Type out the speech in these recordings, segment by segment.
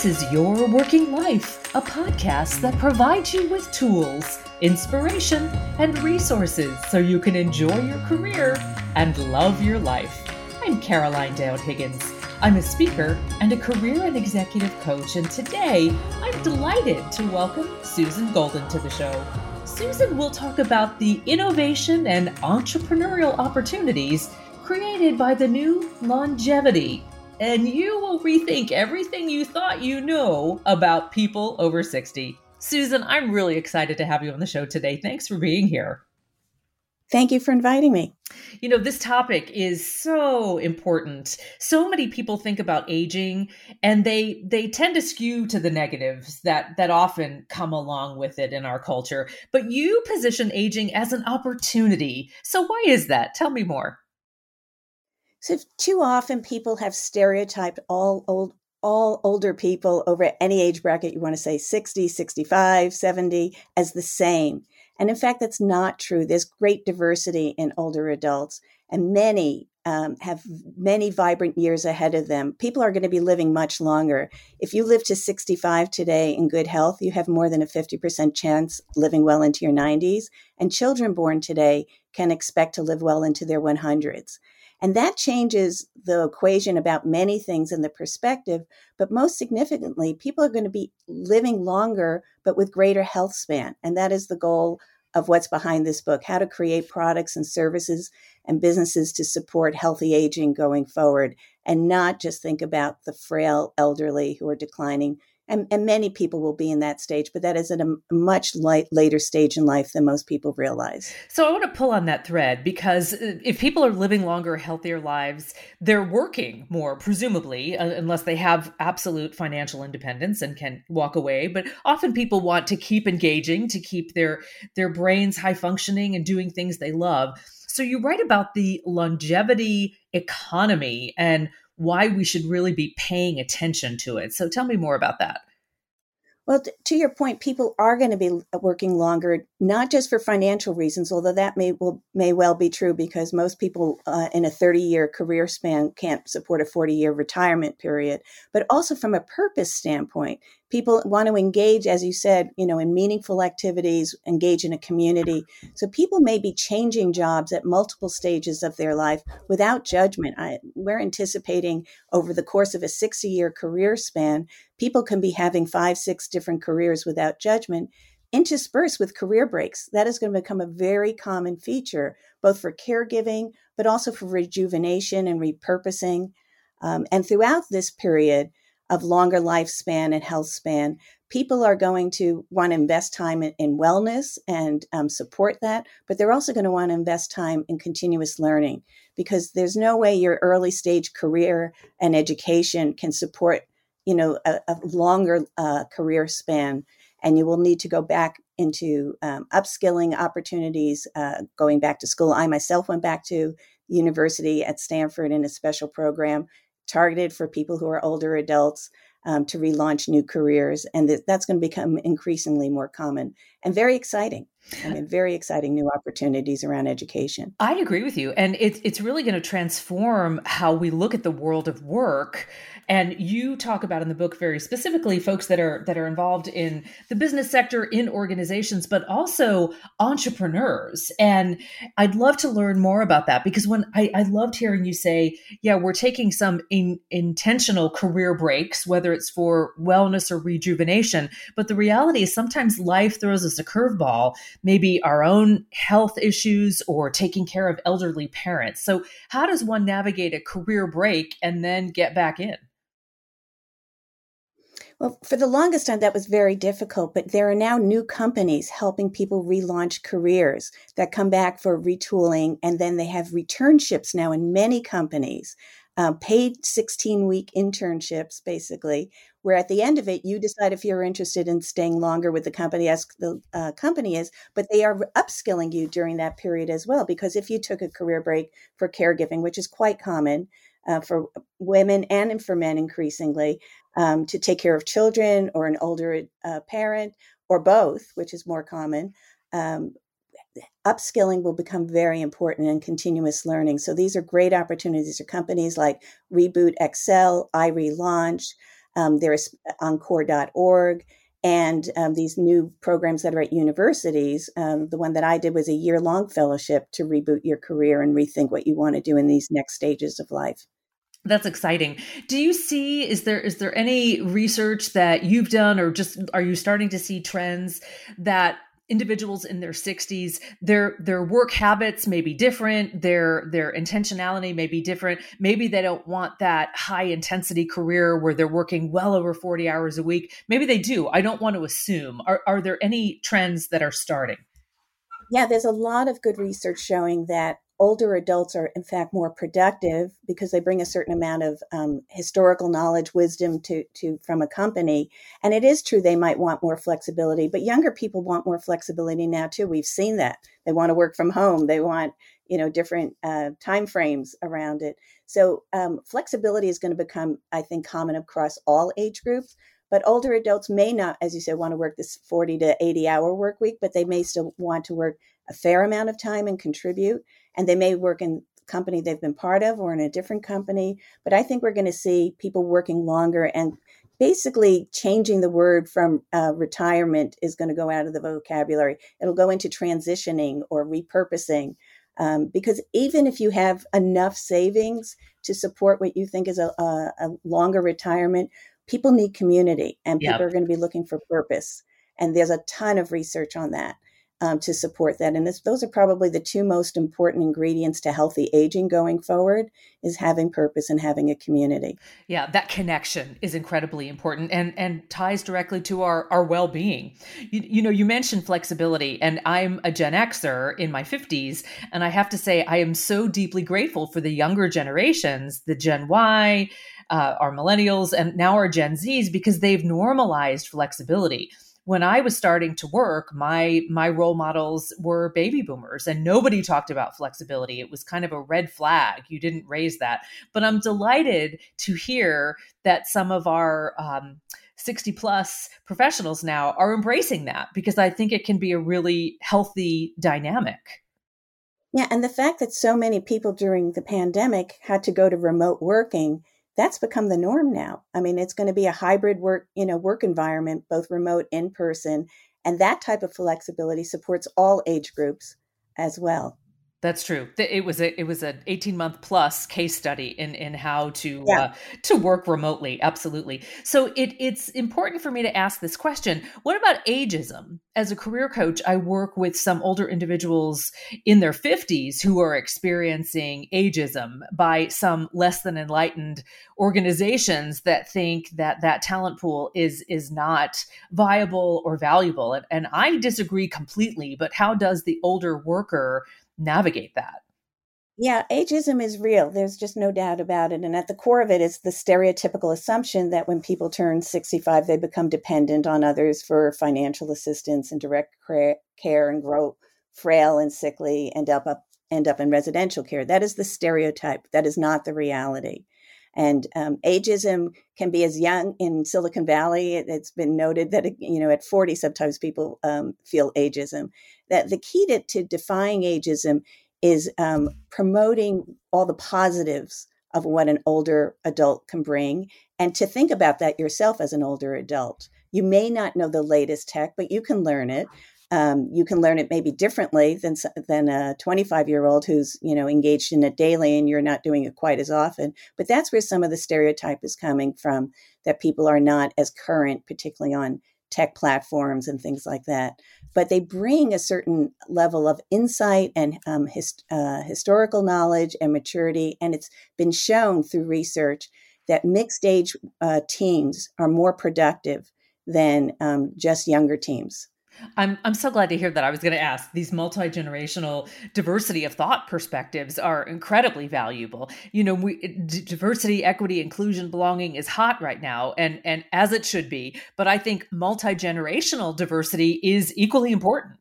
This is Your Working Life, a podcast that provides you with tools, inspiration, and resources so you can enjoy your career and love your life. I'm Caroline Dowd Higgins. I'm a speaker and a career and executive coach, and today I'm delighted to welcome Susan Golden to the show. Susan will talk about the innovation and entrepreneurial opportunities created by the new longevity and you will rethink everything you thought you know about people over 60. Susan, I'm really excited to have you on the show today. Thanks for being here. Thank you for inviting me. You know, this topic is so important. So many people think about aging and they they tend to skew to the negatives that that often come along with it in our culture. But you position aging as an opportunity. So why is that? Tell me more. So too often people have stereotyped all old all older people over any age bracket you want to say 60, 65, 70 as the same. And in fact, that's not true. There's great diversity in older adults, and many um, have many vibrant years ahead of them. People are going to be living much longer. If you live to 65 today in good health, you have more than a 50% chance living well into your 90s. And children born today can expect to live well into their 100s. And that changes the equation about many things in the perspective. But most significantly, people are going to be living longer, but with greater health span. And that is the goal of what's behind this book how to create products and services and businesses to support healthy aging going forward and not just think about the frail elderly who are declining and, and many people will be in that stage, but that is at a much light, later stage in life than most people realize. So I want to pull on that thread because uh, if people are living longer, healthier lives, they're working more, presumably, uh, unless they have absolute financial independence and can walk away. But often people want to keep engaging, to keep their their brains high functioning and doing things they love. So you write about the longevity economy and why we should really be paying attention to it. So tell me more about that. Well, to your point, people are going to be working longer, not just for financial reasons, although that may will, may well be true because most people uh, in a 30 year career span can't support a 40 year retirement period, but also from a purpose standpoint people want to engage as you said you know in meaningful activities engage in a community. So people may be changing jobs at multiple stages of their life without judgment. I, we're anticipating over the course of a 60 year career span people can be having five six different careers without judgment interspersed with career breaks. That is going to become a very common feature both for caregiving but also for rejuvenation and repurposing. Um, and throughout this period of longer lifespan and health span, people are going to want to invest time in, wellness and um, support that, but they're also going to want to invest time in continuous learning because there's no way your early stage career and education can support, you know, a, a longer uh, career span. And you will need to go back into um, upskilling opportunities, uh, going back to school. I myself went back to university at Stanford in a special program targeted for people who are older adults um, to relaunch new careers. And th- that's going to become increasingly more common and very exciting. I mean, very exciting new opportunities around education. I agree with you. And it's, it's really going to transform how we look at the world of work and you talk about in the book very specifically folks that are that are involved in the business sector in organizations but also entrepreneurs and i'd love to learn more about that because when i, I loved hearing you say yeah we're taking some in, intentional career breaks whether it's for wellness or rejuvenation but the reality is sometimes life throws us a curveball maybe our own health issues or taking care of elderly parents. So how does one navigate a career break and then get back in? Well, for the longest time, that was very difficult, but there are now new companies helping people relaunch careers that come back for retooling, and then they have returnships now in many companies, uh, paid 16 week internships, basically, where at the end of it, you decide if you're interested in staying longer with the company as the uh, company is, but they are upskilling you during that period as well. Because if you took a career break for caregiving, which is quite common, uh, for women and for men increasingly um, to take care of children or an older uh, parent or both, which is more common. Um, upskilling will become very important and continuous learning. So these are great opportunities for companies like Reboot Accel, iRelaunch, Um, there's encore.org and um, these new programs that are at universities. Um, the one that I did was a year long fellowship to reboot your career and rethink what you want to do in these next stages of life. That's exciting. Do you see is there is there any research that you've done or just are you starting to see trends that individuals in their 60s their their work habits may be different their their intentionality may be different. Maybe they don't want that high intensity career where they're working well over 40 hours a week. Maybe they do. I don't want to assume. Are, are there any trends that are starting? Yeah there's a lot of good research showing that older adults are in fact more productive because they bring a certain amount of um, historical knowledge wisdom to, to from a company. And it is true they might want more flexibility but younger people want more flexibility now too. We've seen that. They want to work from home. They want you know different uh, time frames around it. So um, flexibility is going to become i think common across all age groups but older adults may not as you said want to work this 40 to 80 hour work week but they may still want to work a fair amount of time and contribute and they may work in company they've been part of or in a different company but i think we're going to see people working longer and basically changing the word from uh, retirement is going to go out of the vocabulary it'll go into transitioning or repurposing um, because even if you have enough savings to support what you think is a, a, a longer retirement people need community and people yep. are going to be looking for purpose and there's a ton of research on that um, to support that. And this, those are probably the two most important ingredients to healthy aging going forward is having purpose and having a community. Yeah, that connection is incredibly important and, and ties directly to our, our well-being. You, you know, you mentioned flexibility and I'm a Gen Xer in my 50s. And I have to say, I am so deeply grateful for the younger generations, the Gen Y, uh, our millennials, and now our Gen Zs, because they've normalized flexibility when I was starting to work, my my role models were baby boomers and nobody talked about flexibility. It was kind of a red flag. You didn't raise that. But I'm delighted to hear that some of our um, 60 plus professionals now are embracing that because I think it can be a really healthy dynamic. Yeah, and the fact that so many people during the pandemic had to go to remote working that's become the norm now. I mean, it's going to be a hybrid work, you know, work environment, both remote in person, and that type of flexibility supports all age groups as well. That's true. It was a it was an eighteen month plus case study in in how to yeah. uh, to work remotely. Absolutely. So it it's important for me to ask this question. What about ageism? As a career coach, I work with some older individuals in their fifties who are experiencing ageism by some less than enlightened organizations that think that that talent pool is is not viable or valuable. And, and I disagree completely. But how does the older worker navigate that? Yeah, ageism is real. There's just no doubt about it. And at the core of it is the stereotypical assumption that when people turn 65, they become dependent on others for financial assistance and direct care and grow frail and sickly and up, up end up in residential care. That is the stereotype. That is not the reality. And um, ageism can be as young in Silicon Valley. It, has been noted that you know at 40, sometimes people um, feel ageism. That the key to, to defying ageism is um, promoting all the positives of what an older adult can bring, and to think about that yourself as an older adult. You may not know the latest tech, but you can learn it. Um, you can learn it maybe differently than than a 25 year old who's you know engaged in it daily and you're not doing it quite as often. But that's where some of the stereotype is coming from that people are not as current, particularly on tech platforms and things like that. But they bring a certain level of insight and um, hist- uh, historical knowledge and maturity, and it's been shown through research that mixed age uh, teams are more productive than um, just younger teams. I'm I'm so glad to hear that. I was going to ask these multi generational diversity of thought perspectives are incredibly valuable. You know, we d- diversity, equity, inclusion, belonging is hot right now, and and as it should be. But I think multi generational diversity is equally important.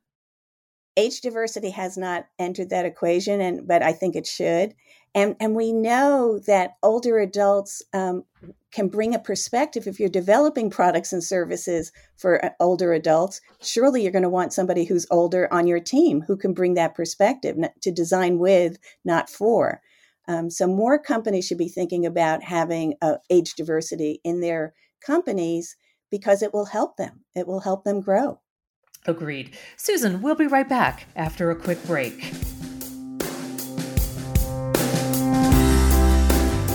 Age diversity has not entered that equation, and but I think it should. And and we know that older adults um, can bring a perspective if you're developing products and services for uh, older adults surely you're going to want somebody who's older on your team who can bring that perspective to design with not for um, so more companies should be thinking about having uh, age diversity in their companies because it will help them. It will help them grow. Agreed. Susan, we'll be right back after a quick break.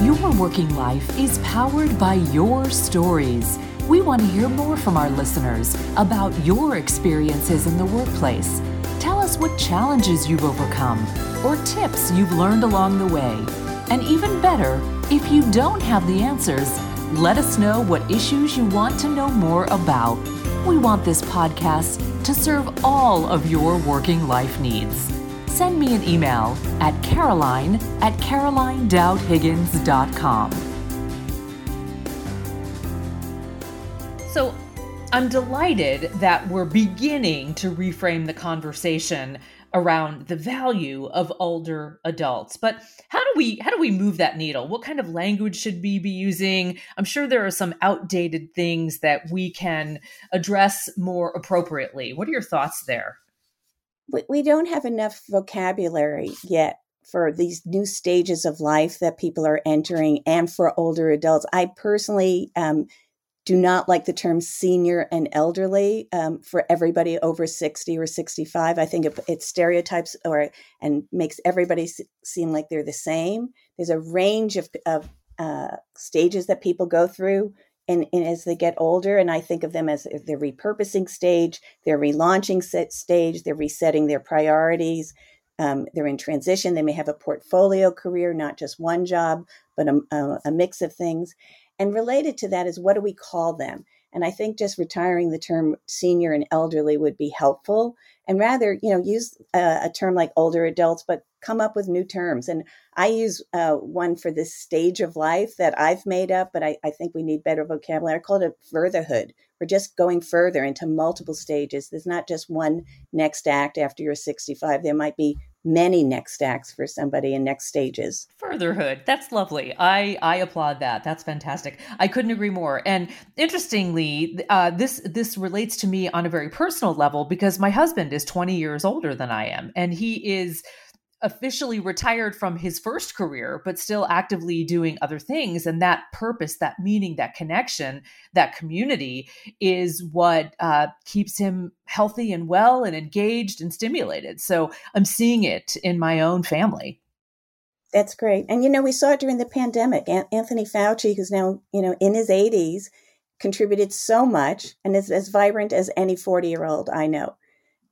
Your working life is powered by your stories. We want to hear more from our listeners about your experiences in the workplace. Tell us what challenges you've overcome or tips you've learned along the way. And even better, if you don't have the answers, let us know what issues you want to know more about. We want this podcast to serve all of your working life needs. Send me an email at caroline at carolinedowdhiggins.com. So I'm delighted that we're beginning to reframe the conversation around the value of older adults. But how do we how do we move that needle? What kind of language should we be using? I'm sure there are some outdated things that we can address more appropriately. What are your thoughts there we, we don't have enough vocabulary yet for these new stages of life that people are entering and for older adults. I personally um, do not like the term senior and elderly um, for everybody over 60 or 65 i think it, it stereotypes or and makes everybody seem like they're the same. There's a range of, of uh, stages that people go through and, and, as they get older and i think of them as their repurposing stage their relaunching stage they're resetting their priorities um, they're in transition they may have a portfolio career not just one job but a, a, a mix of things and related to that is what do we call them? And I think just retiring the term senior and elderly would be helpful. And rather, you know, use a, a term like older adults, but come up with new terms. And I use uh, one for this stage of life that I've made up, but I, I think we need better vocabulary. I call it a furtherhood. We're just going further into multiple stages. There's not just one next act after you're 65. There might be many next acts for somebody in next stages. Furtherhood. That's lovely. I I applaud that. That's fantastic. I couldn't agree more. And interestingly, uh, this this relates to me on a very personal level because my husband is 20 years older than I am, and he is officially retired from his first career, but still actively doing other things. And that purpose, that meaning, that connection, that community is what uh, keeps him healthy and well and engaged and stimulated. So I'm seeing it in my own family. That's great. And, you know, we saw it during the pandemic. Anthony Fauci, who's now, you know, in his 80s, contributed so much and is as vibrant as any 40 year old I know.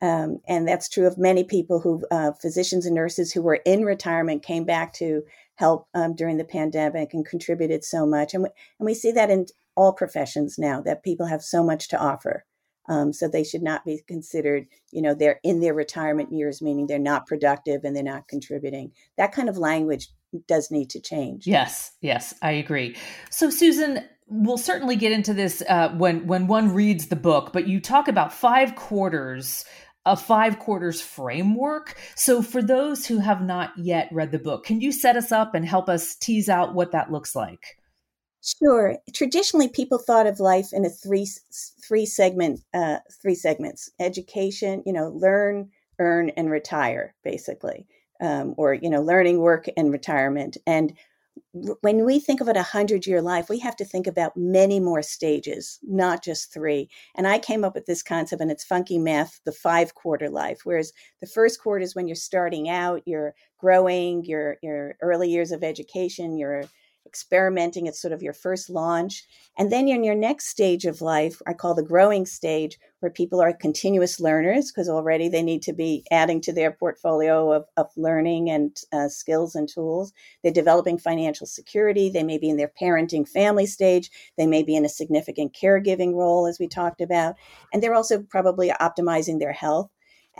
Um, and that's true of many people who, uh, physicians and nurses who were in retirement, came back to help um, during the pandemic and contributed so much. And we, and we see that in all professions now that people have so much to offer. Um, so they should not be considered, you know, they're in their retirement years, meaning they're not productive and they're not contributing. That kind of language does need to change. Yes, yes, I agree. So, Susan, we'll certainly get into this uh, when when one reads the book, but you talk about five quarters a five quarters framework. So, for those who have not yet read the book, can you set us up and help us tease out what that looks like? Sure. Traditionally, people thought of life in a three three segment uh, three segments: education, you know, learn, earn, and retire, basically, um, or you know, learning, work, and retirement. And when we think of it a hundred year life, we have to think about many more stages, not just three. And I came up with this concept, and it's funky math, the five quarter life. Whereas the first quarter is when you're starting out, you're growing, your your early years of education, you're experimenting. It's sort of your first launch. And then you're in your next stage of life, I call the growing stage, where people are continuous learners because already they need to be adding to their portfolio of, of learning and uh, skills and tools. They're developing financial security. They may be in their parenting family stage. They may be in a significant caregiving role, as we talked about. And they're also probably optimizing their health.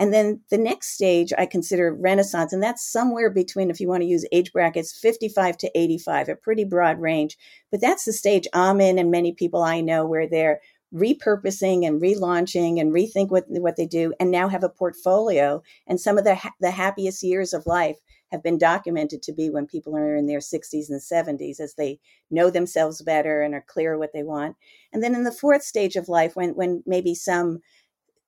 And then the next stage I consider Renaissance, and that's somewhere between, if you want to use age brackets, 55 to 85, a pretty broad range. But that's the stage I'm in, and many people I know where they're repurposing and relaunching and rethink what, what they do, and now have a portfolio. And some of the, ha- the happiest years of life have been documented to be when people are in their 60s and 70s as they know themselves better and are clear what they want. And then in the fourth stage of life, when, when maybe some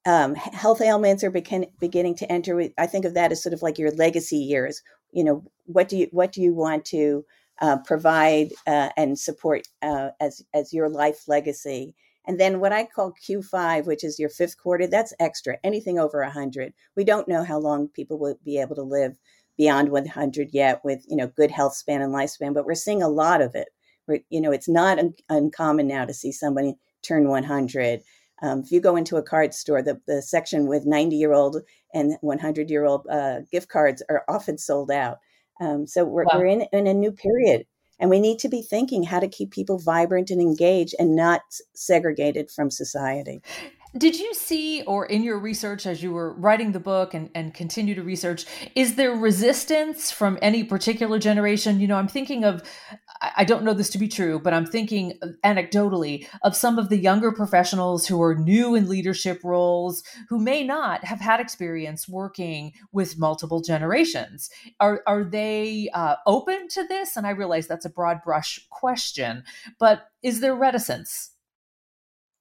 um, health ailments are begin, beginning to enter. I think of that as sort of like your legacy years. You know, what do you what do you want to uh, provide uh, and support uh, as as your life legacy. And then what I call Q5, which is your fifth quarter, that's extra. Anything over 100, we don't know how long people will be able to live beyond 100 yet with you know good health span and lifespan, but we're seeing a lot of it. We're, you know, it's not un- uncommon now to see somebody turn 100. Um, if you go into a card store, the, the section with 90 year old and 100 year old uh, gift cards are often sold out. Um, so we're, wow. we're in, in a new period. And we need to be thinking how to keep people vibrant and engaged and not segregated from society. Did you see, or in your research as you were writing the book and, and continue to research, is there resistance from any particular generation? You know, I'm thinking of, I don't know this to be true, but I'm thinking anecdotally of some of the younger professionals who are new in leadership roles who may not have had experience working with multiple generations. Are, are they uh, open to this? And I realize that's a broad brush question, but is there reticence?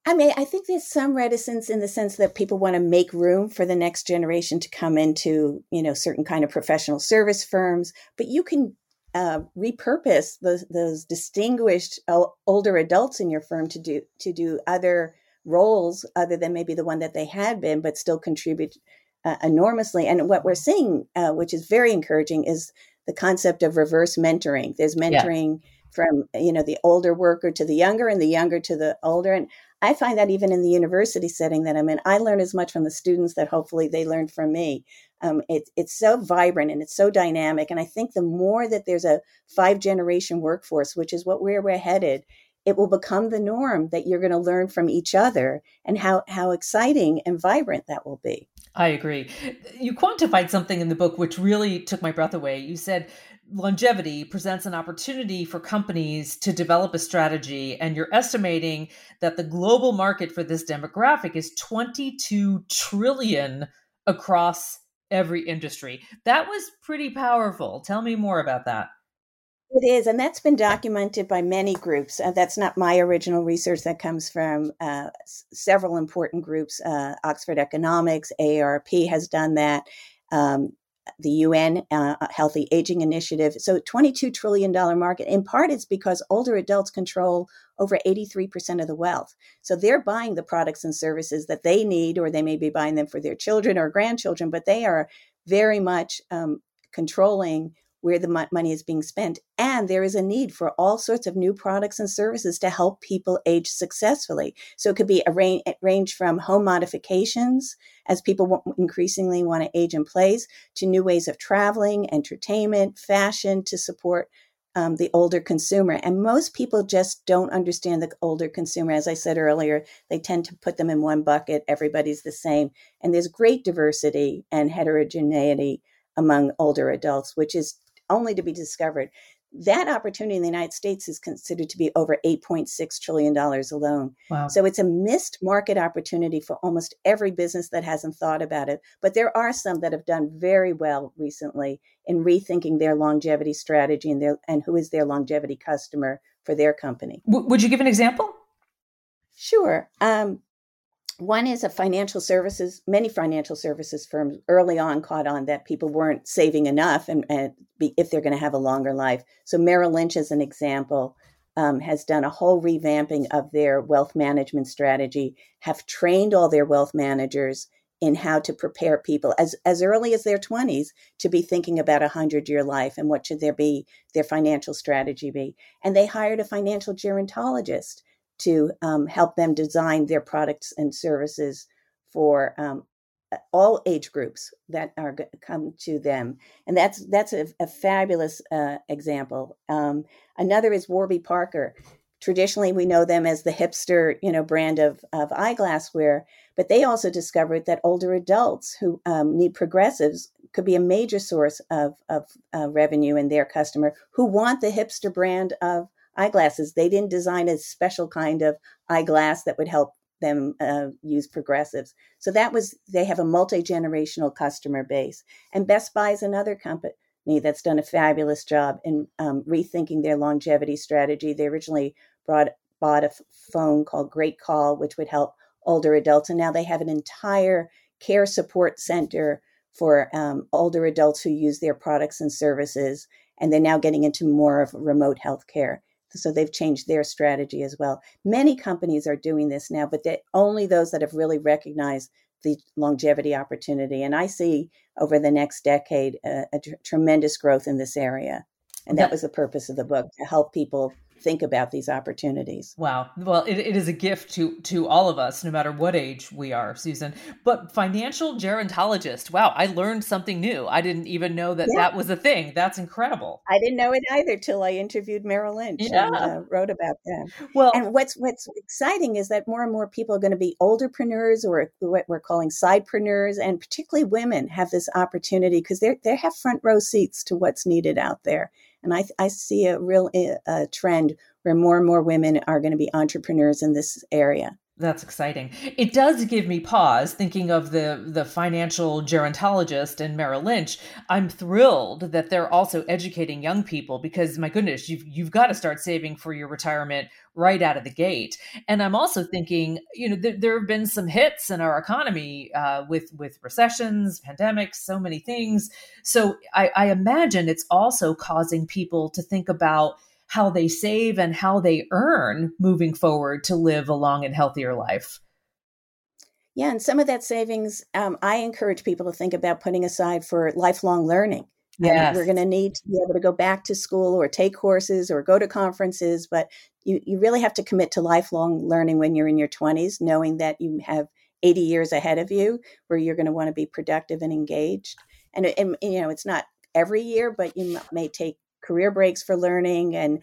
I mean, I think there's some reticence in the sense that people want to make room for the next generation to come into, you know, certain kind of professional service firms. But you can uh, repurpose those those distinguished older adults in your firm to do to do other roles other than maybe the one that they had been, but still contribute uh, enormously. And what we're seeing, uh, which is very encouraging, is the concept of reverse mentoring. There's mentoring. Yeah from you know the older worker to the younger and the younger to the older and I find that even in the university setting that I'm in, I learn as much from the students that hopefully they learn from me. Um, it, it's so vibrant and it's so dynamic. And I think the more that there's a five generation workforce, which is what where we're headed, it will become the norm that you're going to learn from each other and how, how exciting and vibrant that will be. I agree. You quantified something in the book which really took my breath away. You said longevity presents an opportunity for companies to develop a strategy, and you're estimating that the global market for this demographic is 22 trillion across every industry. That was pretty powerful. Tell me more about that. It is, and that's been documented by many groups. Uh, that's not my original research. That comes from uh, s- several important groups. Uh, Oxford Economics, AARP has done that. Um, the UN uh, Healthy Aging Initiative. So, $22 trillion market. In part, it's because older adults control over 83% of the wealth. So, they're buying the products and services that they need, or they may be buying them for their children or grandchildren, but they are very much um, controlling where the money is being spent. And there is a need for all sorts of new products and services to help people age successfully. So it could be a range, from home modifications, as people increasingly want to age in place, to new ways of traveling, entertainment, fashion to support um, the older consumer. And most people just don't understand the older consumer. As I said earlier, they tend to put them in one bucket. Everybody's the same. And there's great diversity and heterogeneity among older adults, which is only to be discovered. That opportunity in the United States is considered to be over $8.6 trillion alone. Wow. So it's a missed market opportunity for almost every business that hasn't thought about it. But there are some that have done very well recently in rethinking their longevity strategy and, their, and who is their longevity customer for their company. W- would you give an example? Sure. Um, one is a financial services many financial services firms early on caught on that people weren't saving enough and, and be, if they're going to have a longer life. So merrill lynch as an example um, has done a whole revamping of their wealth management strategy have trained all their wealth managers in how to prepare people as, as early as their 20s to be thinking about a 100 year life and what should there be their financial strategy be. And they hired a financial gerontologist to um, help them design their products and services for um, all age groups that are come to them, and that's that's a, a fabulous uh, example. Um, another is Warby Parker. Traditionally, we know them as the hipster, you know, brand of of eyeglassware, but they also discovered that older adults who um, need progressives could be a major source of of uh, revenue in their customer who want the hipster brand of eyeglasses. They didn't design a special kind of eyeglass that would help them uh, use progressives. So that was, they have a multi generational customer base. And Best Buy is another company that's done a fabulous job in um, rethinking their longevity strategy. They originally brought, bought a phone called Great Call, which would help older adults. And now they have an entire care support center for um, older adults who use their products and services. and they're now getting into more of remote healthcare. So they've changed their strategy as well. Many companies are doing this now, but only those that have really recognized the longevity opportunity. And I see over the next decade a, a tr- tremendous growth in this area. And that was the purpose of the book to help people think about these opportunities. Wow. Well, it, it is a gift to to all of us, no matter what age we are, Susan. But financial gerontologist. Wow, I learned something new. I didn't even know that yeah. that was a thing. That's incredible. I didn't know it either till I interviewed Merrill Lynch yeah. and uh, wrote about that. Well, and what's what's exciting is that more and more people are going to be olderpreneurs or what we're calling sidepreneurs, and particularly women have this opportunity because they they have front row seats to what's needed out there. And I, I see a real uh, trend where more and more women are going to be entrepreneurs in this area. That's exciting. It does give me pause thinking of the the financial gerontologist and Merrill Lynch. I'm thrilled that they're also educating young people because my goodness, you've you've got to start saving for your retirement right out of the gate. And I'm also thinking, you know, th- there have been some hits in our economy uh, with with recessions, pandemics, so many things. So I, I imagine it's also causing people to think about how they save and how they earn moving forward to live a long and healthier life. Yeah, and some of that savings, um, I encourage people to think about putting aside for lifelong learning. Yeah, um, we're going to need to be able to go back to school or take courses or go to conferences, but you, you really have to commit to lifelong learning when you're in your 20s, knowing that you have 80 years ahead of you where you're going to want to be productive and engaged. And, and you know, it's not every year, but you may take career breaks for learning and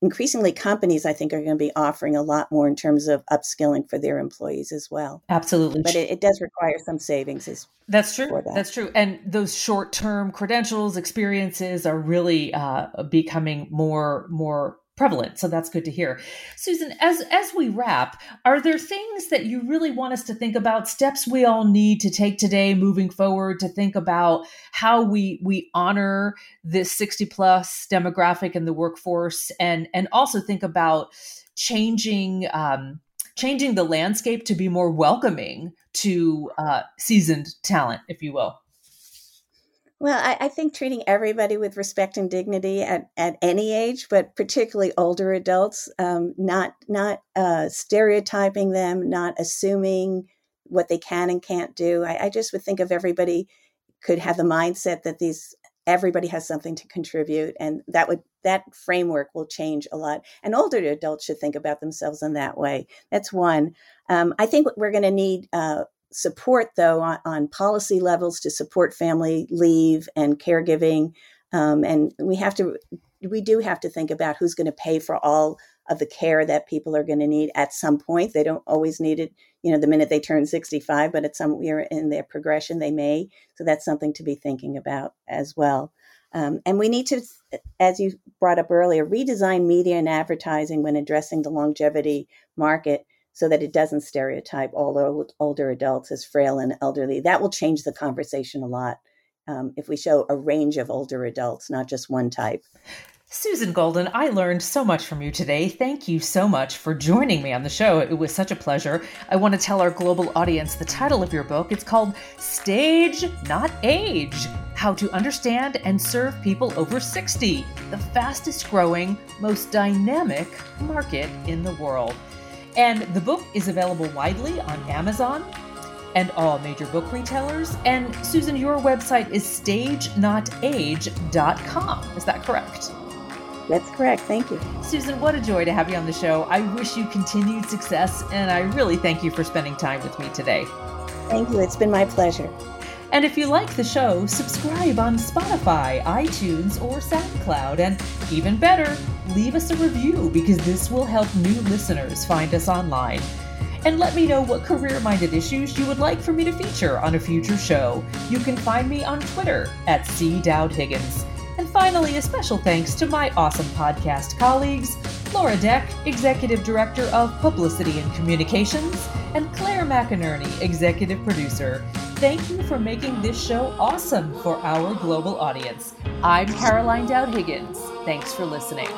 increasingly companies i think are going to be offering a lot more in terms of upskilling for their employees as well. Absolutely. But it, it does require some savings as that's true. that. that's true. And those short-term credentials experiences are really uh, becoming more more prevalent. So that's good to hear. Susan, as as we wrap, are there things that you really want us to think about, steps we all need to take today moving forward to think about how we we honor this 60 plus demographic in the workforce and and also think about changing um, changing the landscape to be more welcoming to uh, seasoned talent, if you will? Well, I, I, think treating everybody with respect and dignity at, at any age, but particularly older adults, um, not not uh, stereotyping them, not assuming what they can and can't do. I, I, just would think of everybody could have the mindset that these everybody has something to contribute, and that would that framework will change a lot. And older adults should think about themselves in that way. That's one. Um, I think we're going to need uh, support, though, on, on, policy levels to support family leave and caregiving. Um, and we have to, we do have to think about who's going to pay for all of the care that people are going to need at some point. They don't always need it, you know, the minute they turn 65, but at some year in their progression, they may. So that's something to be thinking about as well. Um, and we need to, as you brought up earlier, redesign media and advertising when addressing the longevity market so that it doesn't stereotype all older adults as frail and elderly. That will change the conversation a lot um, if we show a range of older adults, not just one type. Susan Golden, I learned so much from you today. Thank you so much for joining me on the show. It was such a pleasure. I want to tell our global audience the title of your book. It's called Stage, Not Age How to Understand and Serve People Over 60, the fastest growing, most dynamic market in the world. And the book is available widely on Amazon and all major book retailers. And Susan, your website is stagenotage.com. Is that correct? That's correct. Thank you. Susan, what a joy to have you on the show. I wish you continued success, and I really thank you for spending time with me today. Thank you. It's been my pleasure. And if you like the show, subscribe on Spotify, iTunes, or SoundCloud. And even better, leave us a review because this will help new listeners find us online. And let me know what career minded issues you would like for me to feature on a future show. You can find me on Twitter at C. Dowd Higgins. And finally, a special thanks to my awesome podcast colleagues Laura Deck, Executive Director of Publicity and Communications, and Claire McInerney, Executive Producer. Thank you for making this show awesome for our global audience. I'm Caroline Dowd Higgins. Thanks for listening.